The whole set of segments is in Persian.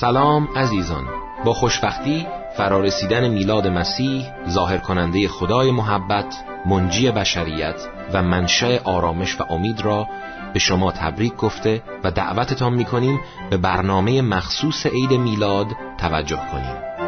سلام عزیزان. با خوشبختی فرارسیدن میلاد مسیح ظاهر کننده خدای محبت منجی بشریت و منشأ آرامش و امید را به شما تبریک گفته و دعوتتان می‌کنیم به برنامه مخصوص عید میلاد توجه کنیم.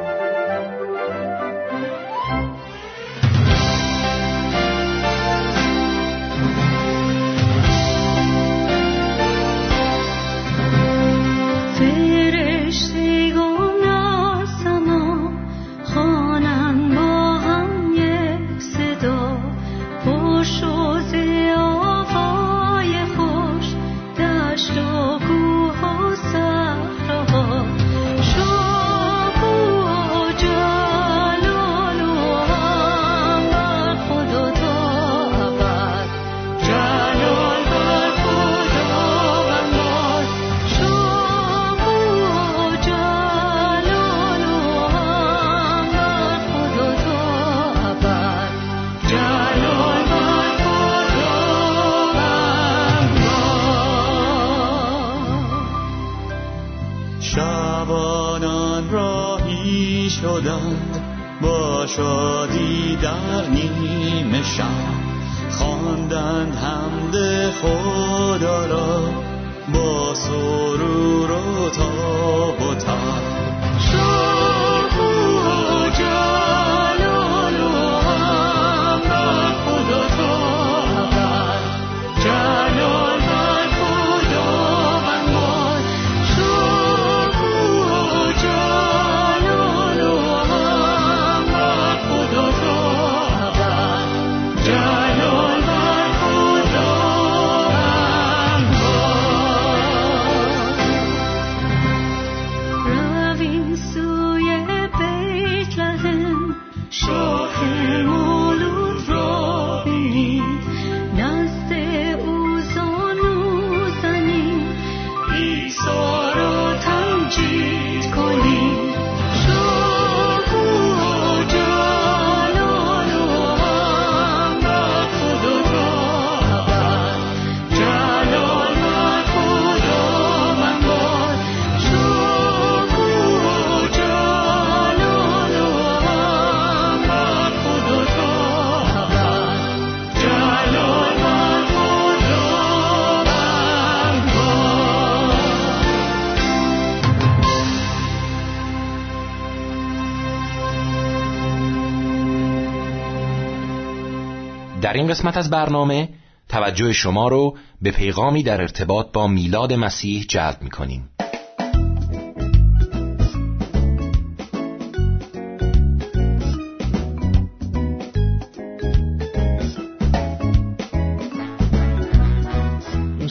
در این قسمت از برنامه توجه شما رو به پیغامی در ارتباط با میلاد مسیح جلب می کنیم.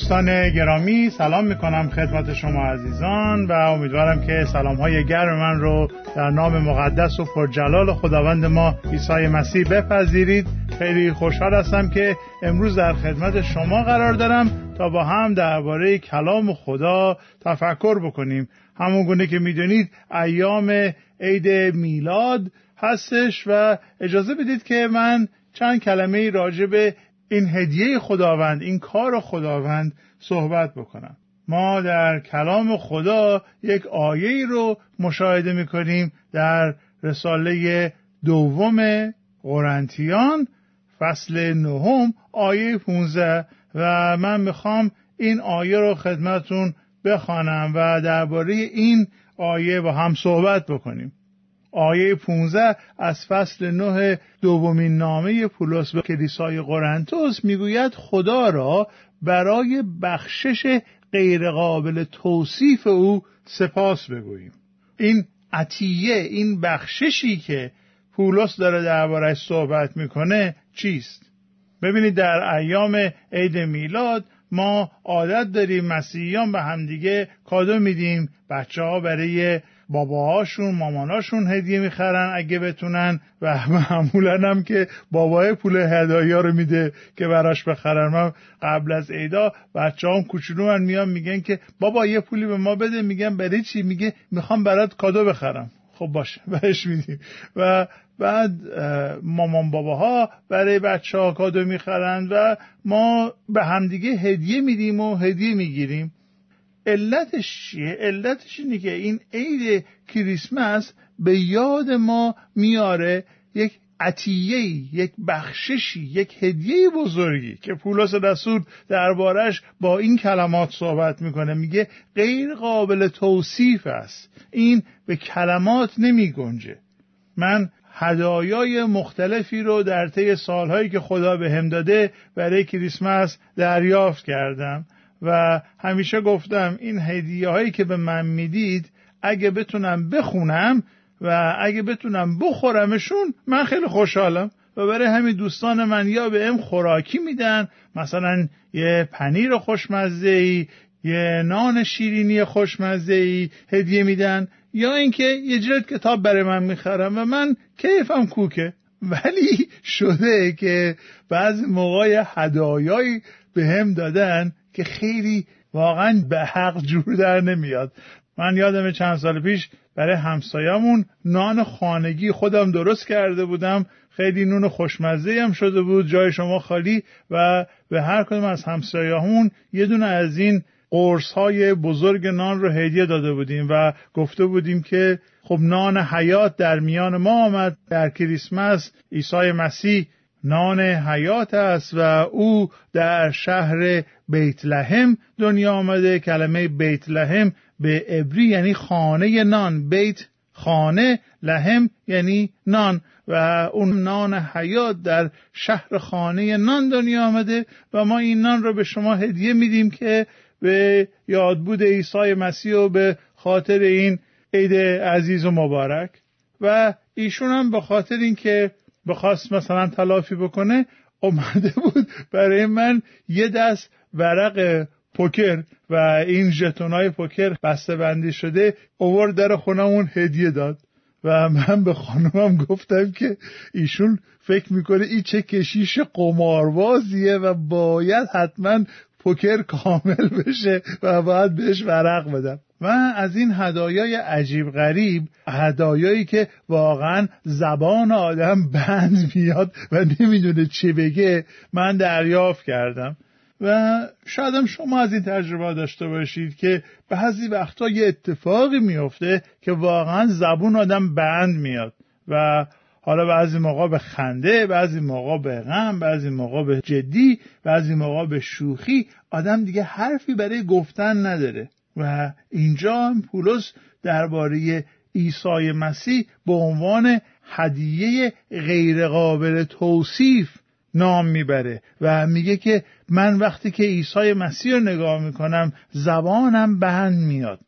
دوستان گرامی سلام می‌کنم خدمت شما عزیزان و امیدوارم که سلام های گرم من رو در نام مقدس و پرجلال خداوند ما عیسی مسیح بپذیرید. خیلی خوشحال هستم که امروز در خدمت شما قرار دارم تا با هم درباره کلام خدا تفکر بکنیم. همون گونه که می‌دونید ایام عید میلاد هستش و اجازه بدید که من چند کلمه راجع به این هدیه خداوند این کار خداوند صحبت بکنم. ما در کلام خدا یک آیه رو مشاهده می‌کنیم در رساله دوم قرنتیان فصل نهم آیه 15 و من می‌خوام این آیه رو خدمتون بخوانم و درباره این آیه با هم صحبت بکنیم. آیه 15 از فصل 9 دومین نامه پولس به کلیسای قرنتوس می‌گوید خدا را برای بخشش غیرقابل توصیف او سپاس بگوییم. این عطیه این بخششی که پولس داره دربارش صحبت می‌کنه چیست؟ ببینید در ایام عید میلاد ما عادت داریم مسیحیان به همدیگه کادو میدیم بچه ها برای باباهاشون ماماناشون هدیه می‌خرن اگه بتونن و معمولا هم که بابای پول هدایه رو میده که براش بخرن. من قبل از عیدا بچه هم کوچولو من میان میگن که بابا یه پولی به ما بده. میگن برای چی؟ میگه می‌خوام برات کادو بخرم. خب باشه بهش میدیم. و بعد مامان باباها برای بچه ها کادو می‌خرند و ما به همدیگه هدیه میدیم و هدیه می‌گیریم. علتش چیه؟ علتش اینه که این عید کریسمس به یاد ما میاره یک عطیه یک بخششی یک هدیه بزرگی که پولس رسول دربارش با این کلمات صحبت می‌کنه. میگه غیر قابل توصیف است. این به کلمات نمی گنجه من هدایای مختلفی رو در طی سالهایی که خدا به هم داده برای کریسمس دریافت کردم. و همیشه گفتم این هدیه هایی که به من می‌دید اگه بتونم بخونم و اگه بتونم بخورمشون من خیلی خوشحالم. و برای همین دوستان من یا به ام خوراکی میدن مثلا یه پنیر خوشمزه ای یه نان شیرینی خوشمزه ای هدیه میدن یا اینکه یه جلد کتاب برای من می‌خرم و من کیفم کوکه. ولی شده که بعضی موقع هدایایی به هم دادن که خیلی واقعا به حق جور در نمیاد. من یادم چند سال پیش برای همسایمون نان خانگی خودم درست کرده بودم. خیلی نون خوشمزه هم شده بود. جای شما خالی و به هر کدوم از همسایه‌مون یه دونه از این قرص های بزرگ نان رو هدیه داده بودیم و گفته بودیم که خب نان حیات در میان ما آمد. در کریسمس عیسی مسیح نان حیات است و او در شهر بیت لحم دنیا آمده. کلمه بیت لحم به عبری یعنی خانه نان. بیت خانه لحم یعنی نان و اون نان حیات در شهر خانه نان دنیا آمده و ما این نان رو به شما هدیه میدیم که به یادبود عیسی مسیح و به خاطر این عید عزیز و مبارک. و ایشون هم به خاطر اینکه بخواست مثلا تلافی بکنه اومده بود برای من یه دست ورق پوکر و این ژتونای پوکر بسته بندی شده اوور در خونمون هدیه داد. و من به خانمم گفتم که ایشون فکر می‌کنه این چه کشیش قماربازیه و باید حتما پوکر کامل بشه و باید بهش ورق بدم. و از این هدایای عجیب غریب هدایایی که واقعا زبان آدم بند میاد و نمی‌دونه چی بگه من دریافت کردم. و شاید شما از این تجربه داشته باشید که بعضی وقتا یه اتفاقی میفته که واقعا زبون آدم بند میاد و حالا بعضی موقع به خنده بعضی موقع به غم بعضی موقع به جدی بعضی موقع به شوخی آدم دیگه حرفی برای گفتن نداره. و اینجا هم پولس درباره عیسی مسیح به عنوان هدیه غیرقابل توصیف نام می‌بره و میگه که من وقتی که عیسی مسیح رو نگاه می‌کنم زبانم بند میاد.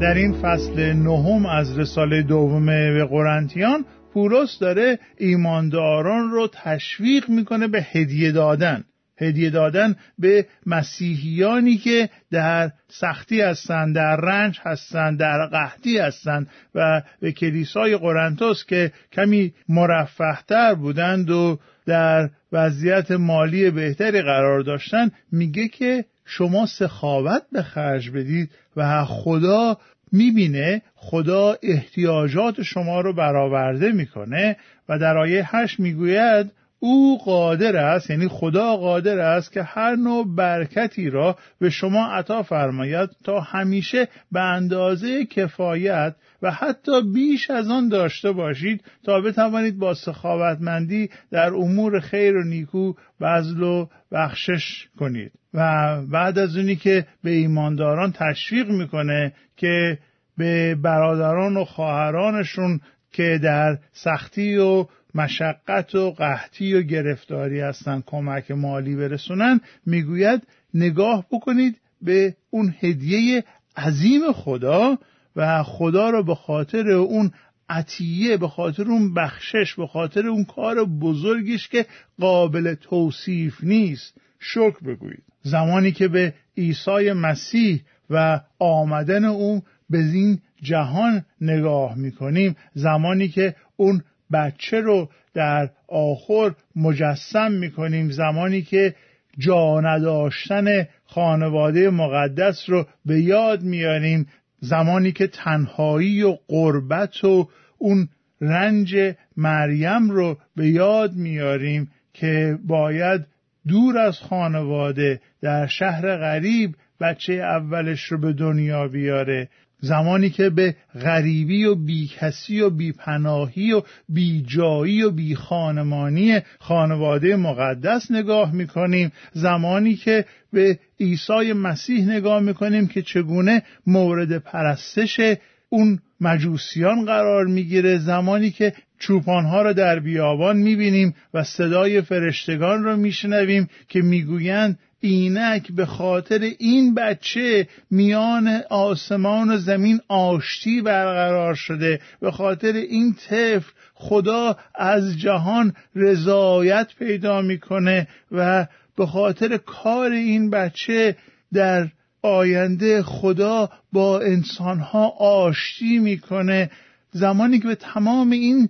در این فصل نهم از رساله دوم به قرنتیان پولس داره ایمانداران رو تشویق می‌کنه به هدیه دادن. هدیه دادن به مسیحیانی که در سختی هستند در رنج هستند در قحطی هستند و به کلیسای قرنتوس که کمی مرفهتر بودند و در وضعیت مالی بهتری قرار داشتن میگه که شما سخاوت به خرج بدید و خدا می‌بینه خدا احتیاجات شما رو برآورده می‌کنه و در آیه هشت می‌گوید او قادر است یعنی خدا قادر است که هر نوع برکتی را به شما عطا فرماید تا همیشه به اندازه کفایت و حتی بیش از آن داشته باشید تا بتوانید با سخاوتمندی در امور خیر و نیکو بذل و بخشش کنید. و بعد از اونی که به ایمانداران تشویق می‌کنه که به برادران و خواهرانشون که در سختی و مشقت و قحطی و گرفتاری هستن کمک مالی برسونن می‌گوید نگاه بکنید به اون هدیه عظیم خدا و خدا رو به خاطر اون عطیه به خاطر اون بخشش به خاطر اون کار بزرگیش که قابل توصیف نیست. شکر بگویید. زمانی که به عیسی مسیح و آمدن اون به این جهان نگاه می‌کنیم زمانی که اون بچه رو در آخر مجسم می‌کنیم زمانی که جا نداشتن خانواده مقدس رو به یاد میاریم زمانی که تنهایی و قربت و اون رنج مریم رو به یاد میاریم که باید دور از خانواده در شهر غریب بچه اولش رو به دنیا بیاره. زمانی که به غریبی و بیکسی و بیپناهی و بیجایی و بیخانمانی خانواده مقدس نگاه می‌کنیم. زمانی که به عیسی مسیح نگاه می‌کنیم که چگونه مورد پرستش اون مجوسیان قرار می‌گیره. زمانی که چوپانها را در بیابان می‌بینیم و صدای فرشتگان را میشنویم که می‌گویند اینک به خاطر این بچه میان آسمان و زمین آشتی برقرار شده. به خاطر این طفل خدا از جهان رضایت پیدا می‌کنه و به خاطر کار این بچه در آینده خدا با انسانها آشتی می‌کنه. زمانی که به تمام این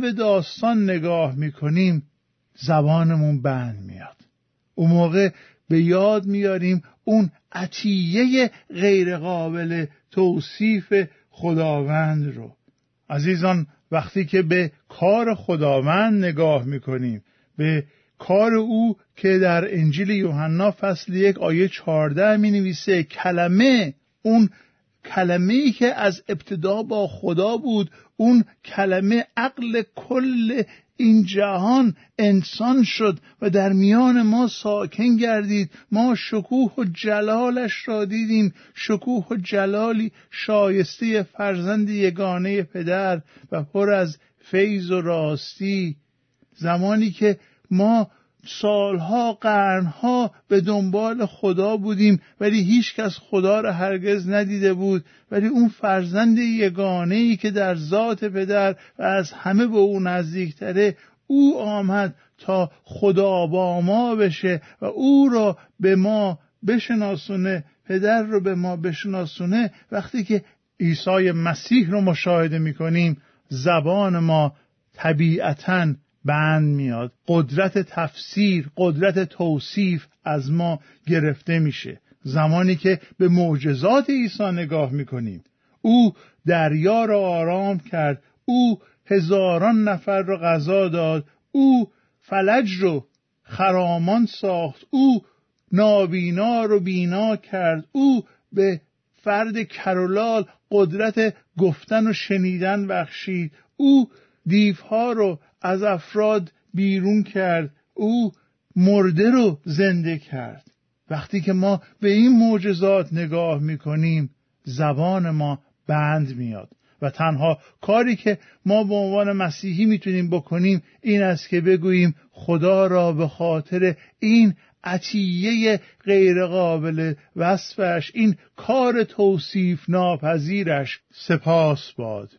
به داستان نگاه می‌کنیم زبانمون بند میاد. اون موقع به یاد میاریم اون عطیه غیرقابل توصیف خداوند رو. عزیزان وقتی که به کار خداوند نگاه می‌کنیم به کار او که در انجیل یوحنا فصل یک آیه چهارده می نویسه کلمه اون کلمه ای که از ابتدا با خدا بود اون کلمه عقل کل این جهان انسان شد و در میان ما ساکن گردید. ما شکوه و جلالش را دیدیم. شکوه و جلالی شایسته فرزند یگانه پدر و پر از فیض و راستی. زمانی که ما سالها قرنها به دنبال خدا بودیم ولی هیچ کس خدا را هرگز ندیده بود. ولی اون فرزند یگانه ای که در ذات پدر و از همه به او نزدیکتره او آمد تا خدا با ما بشه و او را به ما بشناسونه پدر رو به ما بشناسونه. وقتی که عیسی مسیح رو مشاهده می‌کنیم زبان ما طبیعتا بند میاد. قدرت تفسیر قدرت توصیف از ما گرفته میشه. زمانی که به معجزات عیسی نگاه می‌کنیم. او دریا را آرام کرد. او هزاران نفر را غذا داد. او فلج رو خرامان ساخت. او نابینا رو بینا کرد. او به فرد کرولال قدرت گفتن و شنیدن بخشید. او دیوها رو از افراد بیرون کرد. او مرده رو زنده کرد. وقتی که ما به این معجزات نگاه می‌کنیم زبان ما بند میاد و تنها کاری که ما به عنوان مسیحی می‌تونیم بکنیم این است که بگوییم خدا را به خاطر این عطیه غیرقابل وصفش این کار توصیف ناپذیرش سپاس باد.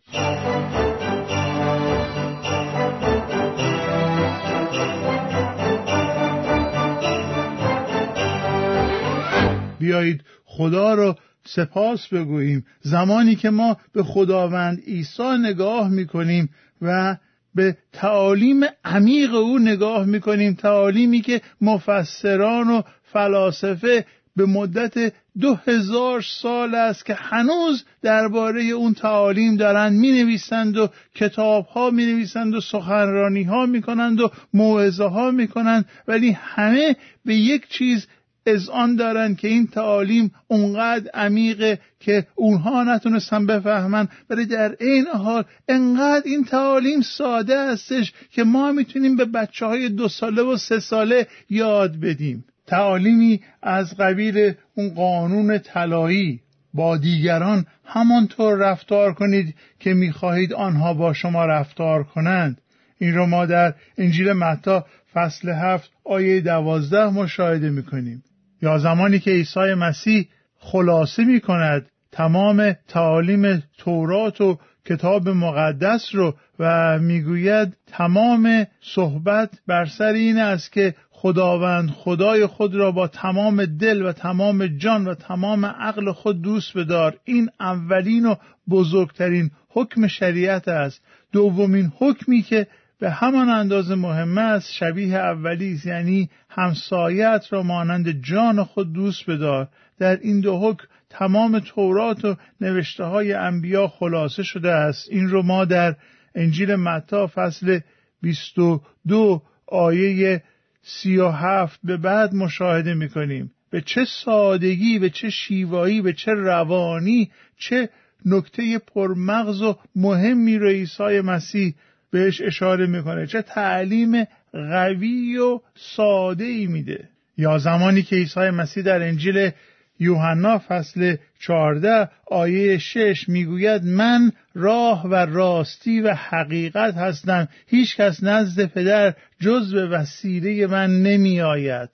بیایید خدا رو سپاس بگوییم. زمانی که ما به خداوند عیسی نگاه می‌کنیم و به تعالیم عمیق او نگاه می‌کنیم تعالیمی که مفسران و فلاسفه به مدت دو هزار سال است که هنوز درباره اون تعالیم دارند می نویسند و کتاب ها می نویسند و سخنرانی ها می کنند و موعظه ها می کنند ولی همه به یک چیز از آن دارن که این تعالیم اونقدر عمیقه که اونها نتونستن بفهمن. ولی در این حال انقدر این تعالیم ساده هستش که ما می‌تونیم به بچه های دو ساله و سه ساله یاد بدیم. تعالیمی از قبیل اون قانون طلایی با دیگران همانطور رفتار کنید که می‌خواهید آنها با شما رفتار کنند. این رو ما در انجیل متا فصل هفت آیه دوازده مشاهده می‌کنیم. یا زمانی که عیسی مسیح خلاصه می کند تمام تعالیم تورات و کتاب مقدس رو و می‌گوید تمام صحبت بر سر این است که خداوند خدای خود را با تمام دل و تمام جان و تمام عقل خود دوست بدار. این اولین و بزرگترین حکم شریعت است. دومین حکمی که به همان اندازه مهم است شبیه اولی است. یعنی همسایت را مانند جان خود دوست بدار. در این دو حکم تمام تورات و نوشته های انبیا خلاصه شده است. این رو ما در انجیل متا فصل 22 آیه 37 به بعد مشاهده می‌کنیم. به چه سادگی به چه شیوایی به چه روانی چه نکته پرمغز و مهمی رو عیسی مسیح بهش اشاره می‌کنه. چه تعلیم قوی و ساده ای میده. یا زمانی که عیسی مسیح در انجیل یوحنا فصل 14 آیه 6 می‌گوید من راه و راستی و حقیقت هستم. هیچ کس نزد پدر جز به وسیله من نمی آید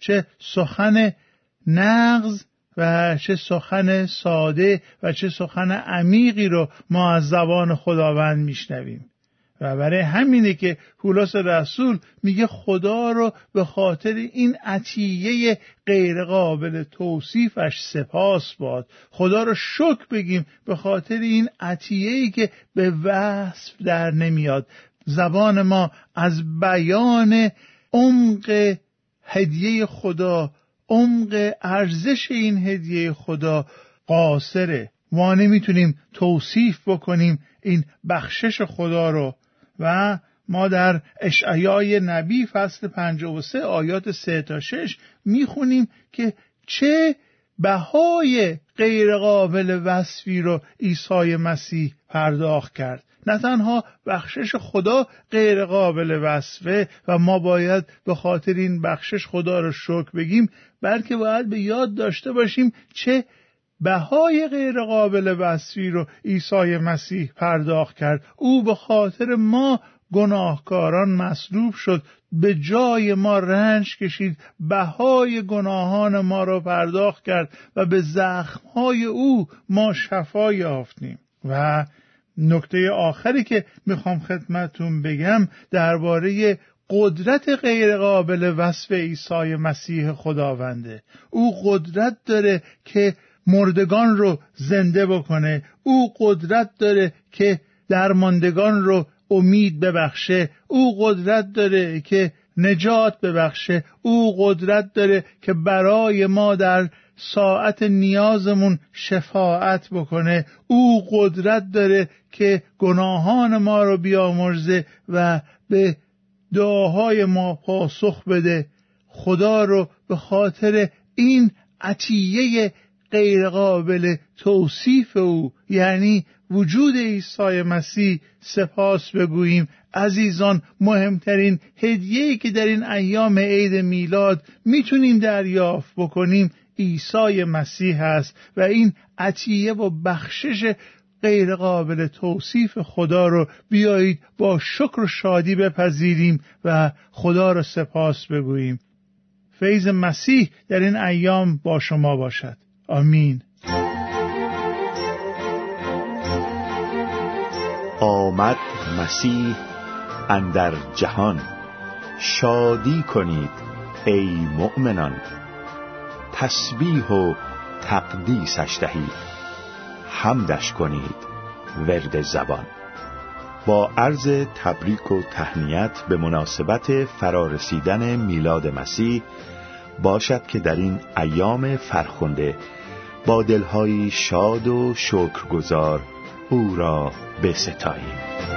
چه سخن نغز و چه سخن ساده و چه سخن عمیقی رو ما از زبان خداوند میشنویم. و برای همینه که پولس رسول میگه خدا رو به خاطر این عطیه غیرقابل توصیفش سپاس باد. خدا رو شک بگیم به خاطر این عطیه که به وصف در نمیاد. زبان ما از بیان عمق هدیه خدا عمق ارزش این هدیه خدا قاصره. ما نمی‌تونیم توصیف بکنیم این بخشش خدا رو. و ما در اشعیای نبی فصل 53 آیات 3 تا 6 می‌خونیم که چه بهای غیرقابل وصفی رو عیسی مسیح پرداخت کرد. نه تنها بخشش خدا غیرقابل وصفه و ما باید به خاطر این بخشش خدا رو شکر بگیم بلکه باید به یاد داشته باشیم چه بهای غیر قابل وصفی رو عیسی مسیح پرداخت کرد. او به خاطر ما گناهکاران مصلوب شد. به جای ما رنج کشید. بهای گناهان ما را پرداخت کرد و به زخمهای او ما شفا یافتیم. و نکته آخری که می‌خوام خدمتون بگم درباره قدرت غیرقابل وصف عیسی مسیح خداونده. او قدرت داره که مردگان رو زنده بکنه. او قدرت داره که درماندگان رو امید ببخشه. او قدرت داره که نجات ببخشه. او قدرت داره که برای ما در ساعت نیازمون شفاعت بکنه. او قدرت داره که گناهان ما رو بیامرزه و به دعاهای ما پاسخ بده. خدا رو به خاطر این عطیه غیرقابل توصیف او یعنی وجود عیسی مسیح سپاس بگوییم. عزیزان مهمترین هدیه‌ای که در این ایام عید میلاد می‌تونیم دریافت بکنیم عیسی مسیح است و این عطیه و بخشش غیرقابل توصیف خدا رو بیایید با شکر و شادی بپذیریم و خدا را سپاس بگوییم. فیض مسیح در این ایام با شما باشد. آمین. آمد مسیح اندر جهان. شادی کنید ای مؤمنان. تسبیح و تقدیسش دهید. حمدش کنید ورد زبان. با عرض تبریک و تهنیت به مناسبت فرارسیدن میلاد مسیح باشد که در این ایام فرخنده با دلهایی شاد و شکرگزار او را بستاییم.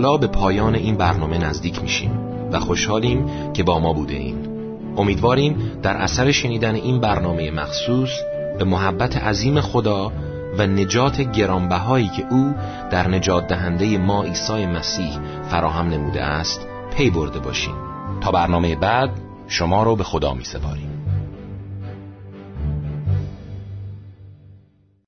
حالا به پایان این برنامه نزدیک میشیم و خوشحالیم که با ما بوده ایم. امیدواریم در اثر شنیدن این برنامه مخصوص به محبت عظیم خدا و نجات گرانبهایی که او در نجات دهنده ما عیسی مسیح فراهم نموده است پی برده باشیم. تا برنامه بعد شما رو به خدا می سپاریم